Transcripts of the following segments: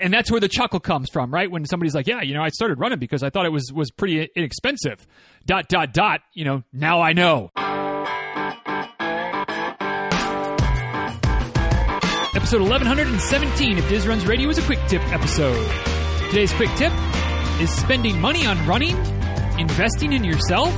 And that's where the chuckle comes from, right? When somebody's like, "Yeah, you know, I started running because I thought it was was pretty inexpensive." Dot dot dot. You know, now I know. Episode 1117 of Diz Runs Radio is a quick tip episode. Today's quick tip is spending money on running, investing in yourself.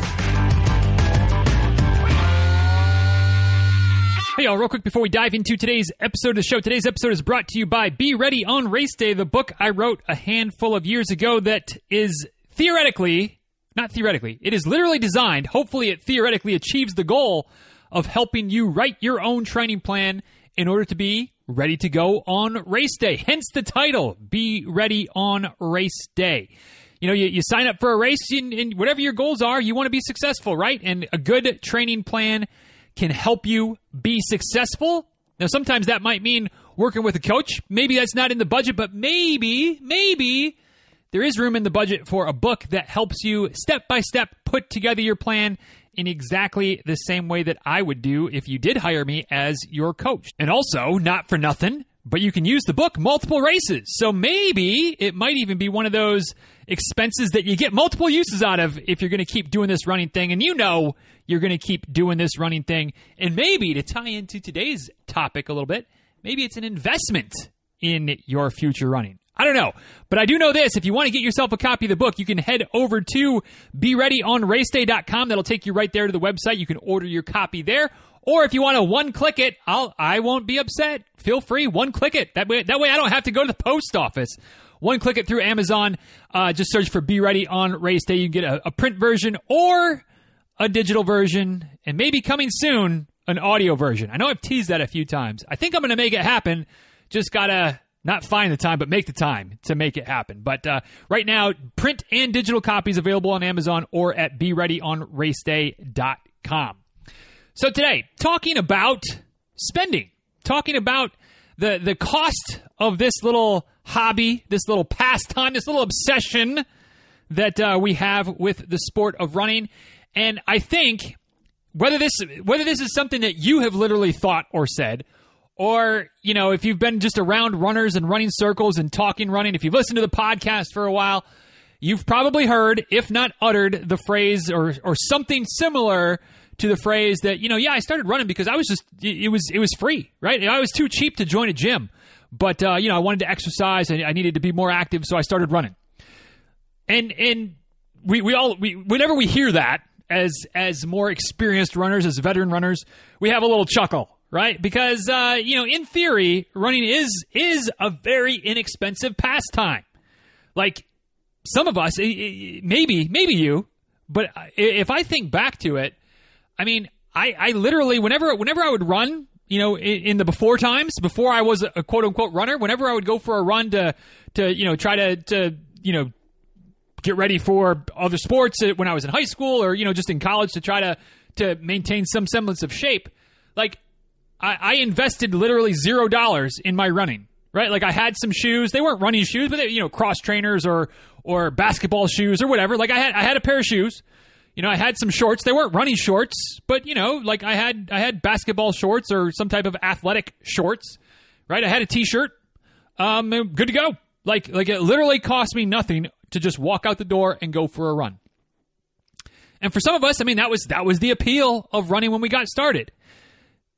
Hey, y'all, real quick before we dive into today's episode of the show. Today's episode is brought to you by Be Ready on Race Day, the book I wrote a handful of years ago that is theoretically, not theoretically, it is literally designed, hopefully, it theoretically achieves the goal of helping you write your own training plan in order to be ready to go on race day. Hence the title, Be Ready on Race Day. You know, you, you sign up for a race, and, and whatever your goals are, you want to be successful, right? And a good training plan can help you be successful. Now, sometimes that might mean working with a coach. Maybe that's not in the budget, but maybe, maybe there is room in the budget for a book that helps you step by step put together your plan in exactly the same way that I would do if you did hire me as your coach. And also, not for nothing, but you can use the book multiple races. So maybe it might even be one of those expenses that you get multiple uses out of if you're going to keep doing this running thing. And you know you're going to keep doing this running thing. And maybe to tie into today's topic a little bit, maybe it's an investment in your future running. I don't know. But I do know this. If you want to get yourself a copy of the book, you can head over to BeReadyOnRaceDay.com. That'll take you right there to the website. You can order your copy there. Or if you want to one click it, I'll I won't be upset. Feel free, one click it. That way that way I don't have to go to the post office. One click it through Amazon. Uh, just search for Be Ready on Race Day. You get a, a print version or a digital version, and maybe coming soon, an audio version. I know I've teased that a few times. I think I'm going to make it happen. Just gotta not find the time, but make the time to make it happen. But uh, right now, print and digital copies available on Amazon or at BeReadyOnRaceDay.com. So today, talking about spending, talking about the the cost of this little hobby, this little pastime, this little obsession that uh, we have with the sport of running, and I think whether this whether this is something that you have literally thought or said, or you know if you've been just around runners and running circles and talking running, if you've listened to the podcast for a while, you've probably heard, if not uttered, the phrase or or something similar to the phrase that you know, yeah, I started running because I was just it was it was free, right? I was too cheap to join a gym, but uh, you know, I wanted to exercise and I needed to be more active, so I started running. And and we we all we whenever we hear that as as more experienced runners, as veteran runners, we have a little chuckle, right? Because uh, you know, in theory, running is is a very inexpensive pastime. Like some of us, maybe maybe you, but if I think back to it, I mean, I, I literally whenever whenever I would run, you know, in, in, the before times, before I was a quote unquote runner, whenever I would go for a run to to you know try to to you know get ready for other sports uh, when I was in high school or you know just in college to try to to maintain some semblance of shape, like I, I invested literally zero dollars in my running. Right, like I had some shoes. They weren't running shoes, but they, you know, cross trainers or or basketball shoes or whatever. Like I had I had a pair of shoes you know, I had some shorts. They weren't running shorts, but you know, like I had I had basketball shorts or some type of athletic shorts, right? I had a t-shirt. Um, good to go. Like like it literally cost me nothing to just walk out the door and go for a run. And for some of us, I mean, that was that was the appeal of running when we got started.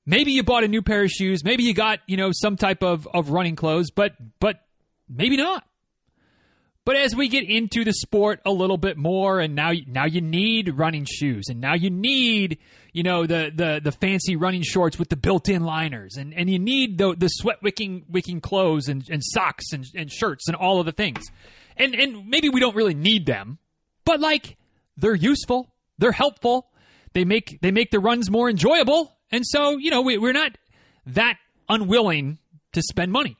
Maybe you bought a new pair of shoes, maybe you got, you know, some type of of running clothes, but but maybe not. But as we get into the sport a little bit more, and now now you need running shoes, and now you need you know the the the fancy running shorts with the built-in liners, and, and you need the the sweat wicking wicking clothes and, and socks and, and shirts and all of the things, and and maybe we don't really need them, but like they're useful, they're helpful, they make they make the runs more enjoyable, and so you know we, we're not that unwilling to spend money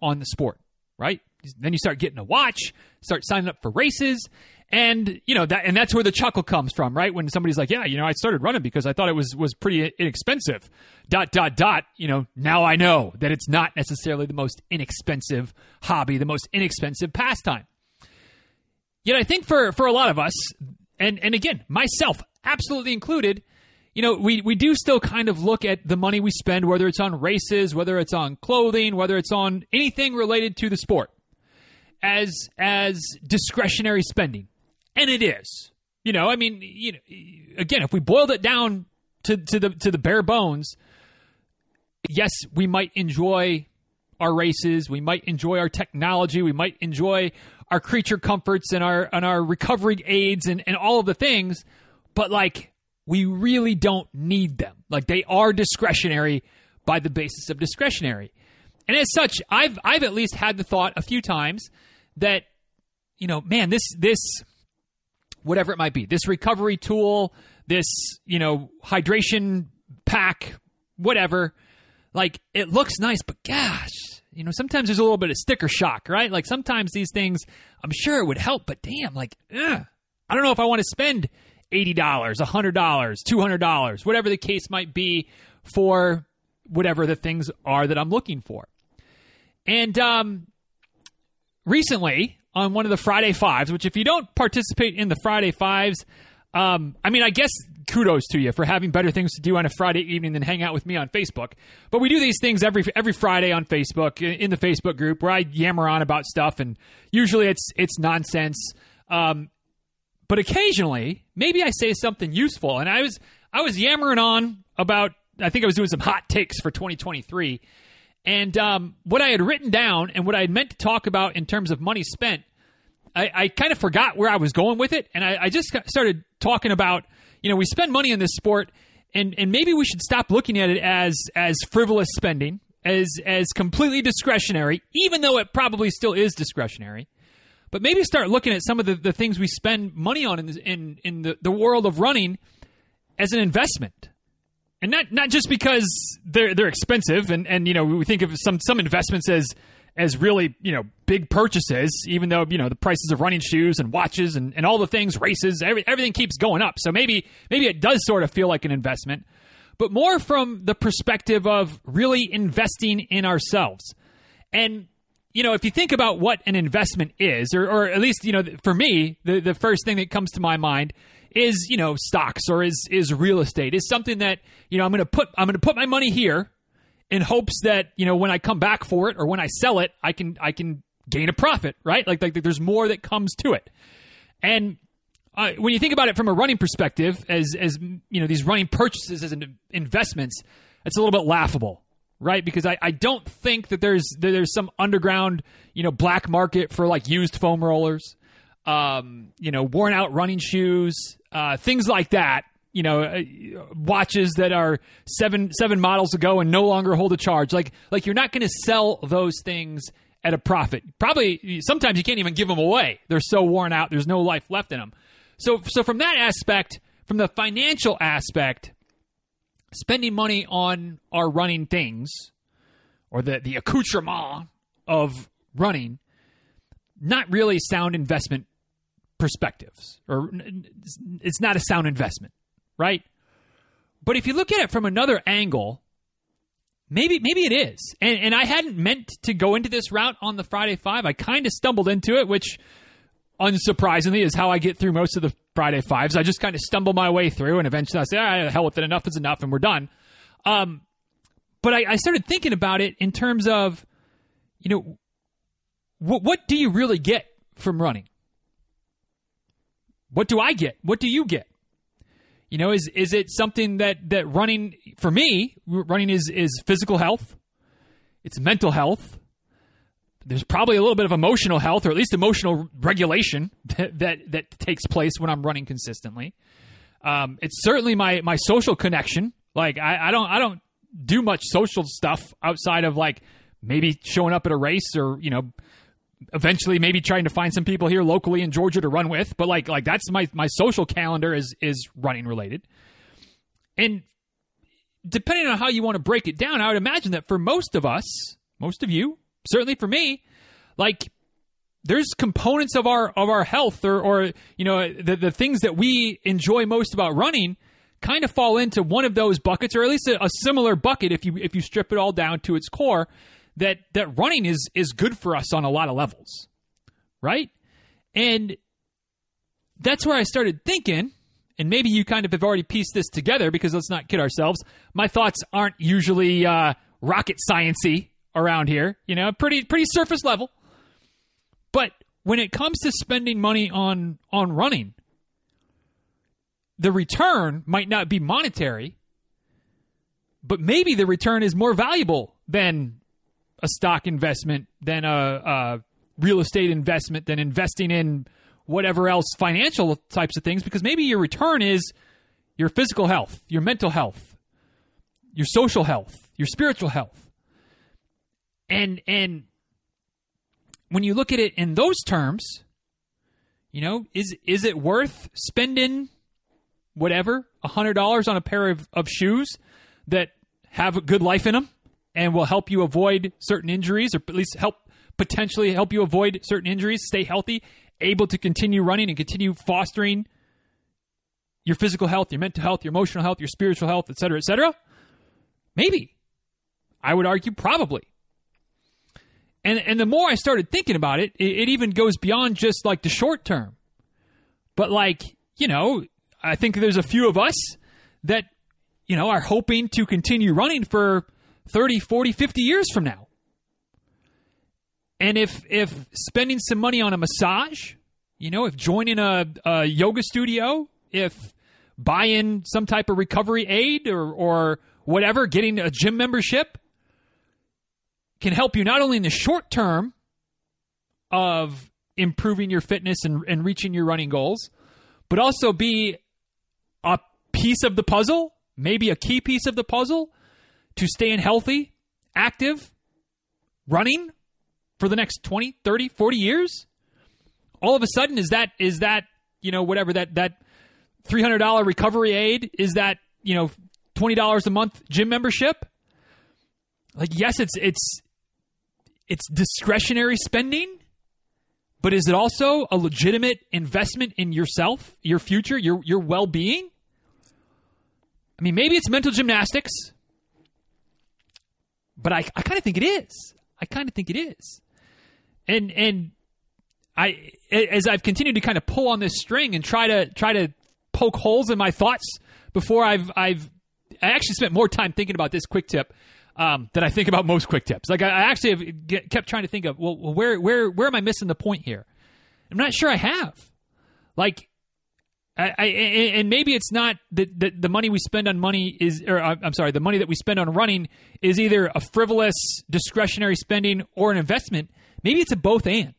on the sport, right? Then you start getting a watch, start signing up for races, and you know that and that's where the chuckle comes from, right? When somebody's like, "Yeah, you know, I started running because I thought it was was pretty inexpensive." Dot dot dot. You know, now I know that it's not necessarily the most inexpensive hobby, the most inexpensive pastime. Yet I think for for a lot of us, and and again, myself absolutely included, you know, we, we do still kind of look at the money we spend, whether it's on races, whether it's on clothing, whether it's on anything related to the sport as as discretionary spending, and it is. You know, I mean, you know, again, if we boiled it down to to the to the bare bones, yes, we might enjoy our races, we might enjoy our technology, we might enjoy our creature comforts and our and our recovery aids and, and all of the things, but like we really don't need them. Like they are discretionary by the basis of discretionary. And as such, I've I've at least had the thought a few times that, you know, man, this this whatever it might be, this recovery tool, this, you know, hydration pack, whatever, like it looks nice, but gosh, you know, sometimes there's a little bit of sticker shock, right? Like sometimes these things, I'm sure it would help, but damn, like, ugh, I don't know if I want to spend $80, $100, $200, whatever the case might be for whatever the things are that I'm looking for. And um, recently, on one of the Friday Fives, which if you don't participate in the Friday Fives, um, I mean, I guess kudos to you for having better things to do on a Friday evening than hang out with me on Facebook. But we do these things every every Friday on Facebook in the Facebook group where I yammer on about stuff, and usually it's it's nonsense. Um, but occasionally, maybe I say something useful, and I was I was yammering on about. I think I was doing some hot takes for 2023, and um, what I had written down and what I had meant to talk about in terms of money spent. I, I kind of forgot where I was going with it, and I, I just started talking about you know, we spend money in this sport, and and maybe we should stop looking at it as as frivolous spending, as as completely discretionary, even though it probably still is discretionary. But maybe start looking at some of the, the things we spend money on in, in in the, the world of running as an investment and not not just because they're they're expensive and and you know we think of some some investments as as really you know big purchases even though you know the prices of running shoes and watches and, and all the things races every, everything keeps going up. So maybe maybe it does sort of feel like an investment but more from the perspective of really investing in ourselves. And you know if you think about what an investment is or, or at least you know for me the, the first thing that comes to my mind is you know stocks or is is real estate is something that you know i'm going to put i'm going to put my money here in hopes that you know when I come back for it or when I sell it, I can I can gain a profit, right? Like like there's more that comes to it, and uh, when you think about it from a running perspective, as as you know these running purchases as investments, it's a little bit laughable, right? Because I, I don't think that there's that there's some underground you know black market for like used foam rollers, um, you know worn out running shoes, uh, things like that you know uh, watches that are seven seven models ago and no longer hold a charge. Like like you're not going to sell those things at a profit. Probably sometimes you can't even give them away. They're so worn out there's no life left in them so so from that aspect from the financial aspect spending money on our running things or the the accoutrement of running not really sound investment perspectives or it's not a sound investment right? But if you look at it from another angle, maybe maybe it is. And and I hadn't meant to go into this route on the Friday Five. I kind of stumbled into it, which unsurprisingly is how I get through most of the Friday Fives. I just kind of stumble my way through, and eventually I say, "Ah, hell with it. Enough is enough, and we're done." Um, but I, I started thinking about it in terms of, you know, what do you really get from running? What do I get? What do you get? You know, is is it something that that running for me, running is is physical health, it's mental health. There's probably a little bit of emotional health, or at least emotional regulation that that, that takes place when I'm running consistently. Um, it's certainly my my social connection. Like I, I don't I don't do much social stuff outside of like maybe showing up at a race or you know eventually maybe trying to find some people here locally in Georgia to run with, but like like that's my my social calendar is is running related. And depending on how you want to break it down, I would imagine that for most of us, most of you, certainly for me, like there's components of our of our health or or you know the the things that we enjoy most about running kind of fall into one of those buckets or at least a, a similar bucket if you if you strip it all down to its core that that running is is good for us on a lot of levels, right? And that's where I started thinking, and maybe you kind of have already pieced this together because let's not kid ourselves. My thoughts aren't usually uh, rocket sciency around here, you know, pretty pretty surface level. But when it comes to spending money on on running, the return might not be monetary, but maybe the return is more valuable than a stock investment, than a, a real estate investment, than investing in whatever else financial types of things, because maybe your return is your physical health, your mental health, your social health, your spiritual health. And and when you look at it in those terms, you know, is is it worth spending whatever a hundred dollars on a pair of, of shoes that have a good life in them and will help you avoid certain injuries or at least help potentially help you avoid certain injuries, stay healthy, able to continue running and continue fostering your physical health, your mental health, your emotional health, your spiritual health, et cetera, et cetera? Maybe. I would argue probably. And and the more I started thinking about it, it, it even goes beyond just like the short term. But like, you know, I think there's a few of us that, you know, are hoping to continue running for 30, 40, 50 years from now. And if if spending some money on a massage, you know, if joining a, a yoga studio, if buying some type of recovery aid or or whatever, getting a gym membership can help you not only in the short term of improving your fitness and, and reaching your running goals, but also be a piece of the puzzle, maybe a key piece of the puzzle to staying healthy, active, running for the next 20, 30, 40 years? All of a sudden is that is that, you know, whatever that that $300 recovery aid is that, you know, $20 a month gym membership? Like yes, it's it's it's discretionary spending, but is it also a legitimate investment in yourself, your future, your your well-being? I mean, maybe it's mental gymnastics, but I, I kind of think it is. I kind of think it is. And and I as I've continued to kind of pull on this string and try to try to poke holes in my thoughts before I've I've I actually spent more time thinking about this quick tip um, than I think about most quick tips. Like I, I actually have get, kept trying to think of well, where where where am I missing the point here? I'm not sure I have. Like, I, I and maybe it's not that the, the money we spend on money is, or uh, I'm sorry, the money that we spend on running is either a frivolous discretionary spending or an investment. Maybe it's a both and.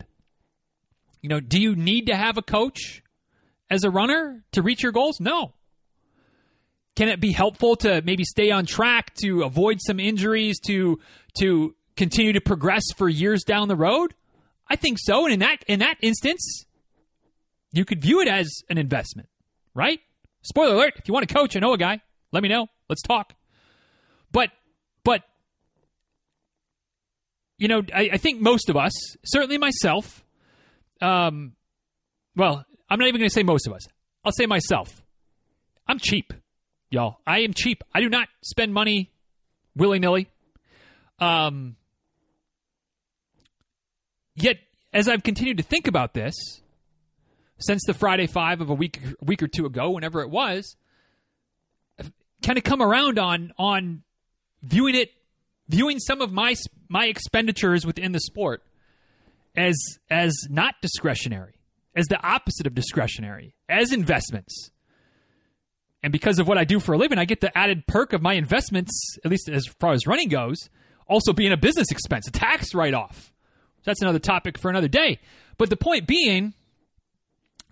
You know, do you need to have a coach as a runner to reach your goals? No. Can it be helpful to maybe stay on track to avoid some injuries to to continue to progress for years down the road? I think so. And in that in that instance, you could view it as an investment, right? Spoiler alert, if you want to coach, I know a guy. Let me know. Let's talk. But but you know, I, I think most of us, certainly myself, um, well, I'm not even going to say most of us. I'll say myself. I'm cheap y'all. I am cheap. I do not spend money willy nilly. Um, yet, as I've continued to think about this since the Friday Five of a week week or two ago, whenever it was, kind of come around on on viewing it, viewing some of my my expenditures within the sport as as not discretionary, as the opposite of discretionary, as investments and because of what I do for a living, I get the added perk of my investments, at least as far as running goes, also being a business expense, a tax write off. That's another topic for another day. But the point being,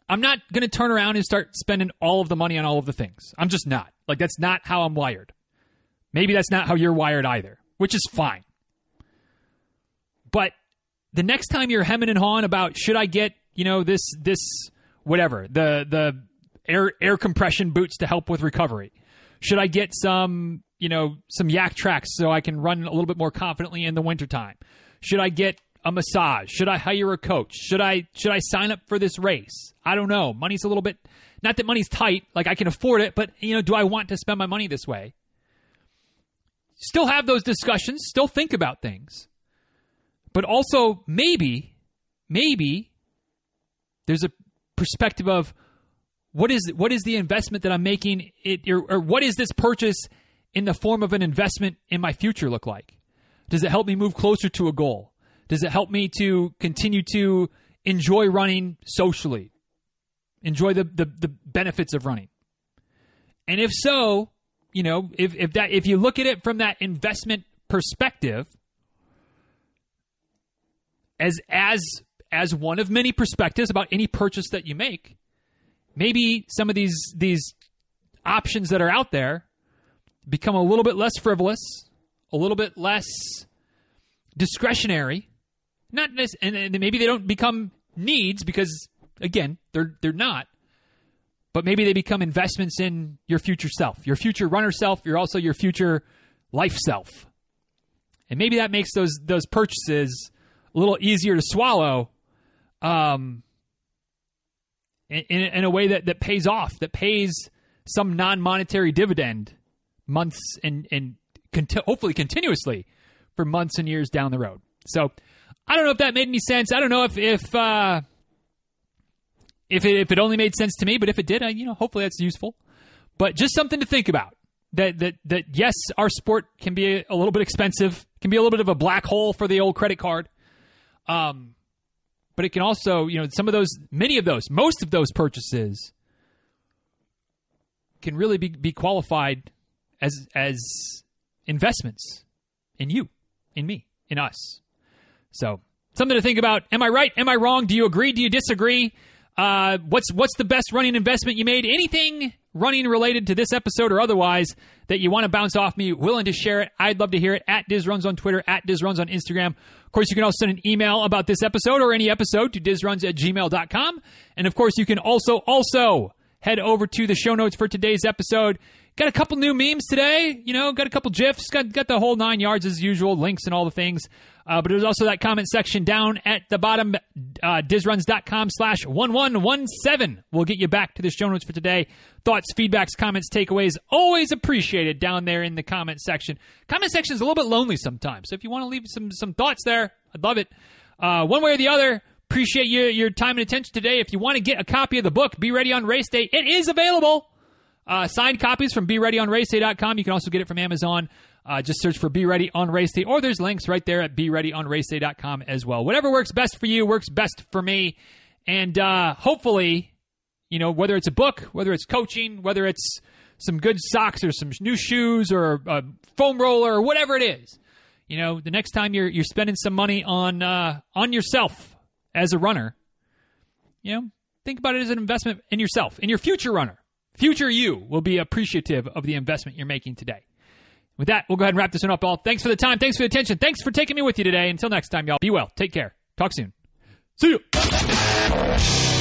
I'm not going to turn around and start spending all of the money on all of the things. I'm just not. Like, that's not how I'm wired. Maybe that's not how you're wired either, which is fine. But the next time you're hemming and hawing about should I get, you know, this, this, whatever, the, the, air air compression boots to help with recovery? Should I get some, you know, some Yaktrax so I can run a little bit more confidently in the wintertime? Should I get a massage? Should I hire a coach? Should I should I sign up for this race? I don't know. Money's a little bit not that money's tight, like I can afford it, but you know, do I want to spend my money this way? Still have those discussions, still think about things. But also maybe maybe there's a perspective of what is what is the investment that I'm making it or, or what is this purchase in the form of an investment in my future look like? Does it help me move closer to a goal? Does it help me to continue to enjoy running socially, enjoy the, the, the benefits of running. And if so, you know, if, if that if you look at it from that investment perspective, as as as one of many perspectives about any purchase that you make, maybe some of these these options that are out there become a little bit less frivolous, a little bit less discretionary. Not and, and maybe they don't become needs because again, they're they're not. But maybe they become investments in your future self, your future runner self, you're also your future life self. And maybe that makes those those purchases a little easier to swallow um, in, in a way that, that pays off, that pays some non monetary dividend months and, and conti- hopefully continuously for months and years down the road. So I don't know if that made any sense. I don't know if if uh, if it, if it only made sense to me, but if it did, I, you know, hopefully that's useful. But just something to think about. That that that yes, our sport can be a, a little bit expensive, can be a little bit of a black hole for the old credit card. Um, but it can also, you know, some of those, many of those, most of those purchases can really be, be qualified as as investments in you, in me, in us. So something to think about. Am I right? Am I wrong? Do you agree? Do you disagree? Uh, what's what's the best running investment you made? Anything running related to this episode or otherwise that you want to bounce off me, willing to share it, I'd love to hear it. At DizRuns on Twitter, at DizRuns on Instagram. Of course, you can also send an email about this episode or any episode to DizRuns at gmail.com. And of course, you can also, also head over to the show notes for today's episode. Got a couple new memes today, you know, got a couple GIFs, got, got the whole nine yards as usual, links and all the things. Uh, but there's also that comment section down at the bottom, uh, dizruns.com slash 1117. We'll get you back to the show notes for today. Thoughts, feedbacks, comments, takeaways, always appreciated down there in the comment section. Comment section is a little bit lonely sometimes. So if you want to leave some, some thoughts there, I'd love it. Uh, one way or the other, appreciate your, your time and attention today. If you want to get a copy of the book, Be Ready on Race Day, it is available. Uh, signed copies from BeReadyOnRaceDay.com. You can also get it from Amazon. Uh, just search for Be Ready on Race Day, or there's links right there at BeReadyOnRaceDay.com as well. Whatever works best for you works best for me. And uh, hopefully, you know, whether it's a book, whether it's coaching, whether it's some good socks or some new shoes or a foam roller or whatever it is, you know, the next time you're you're spending some money on uh, on yourself as a runner, you know, think about it as an investment in yourself, in your future runner. Future you will be appreciative of the investment you're making today. With that, we'll go ahead and wrap this one up, all. Thanks for the time. Thanks for the attention. Thanks for taking me with you today. Until next time, y'all, be well. Take care. Talk soon. See you.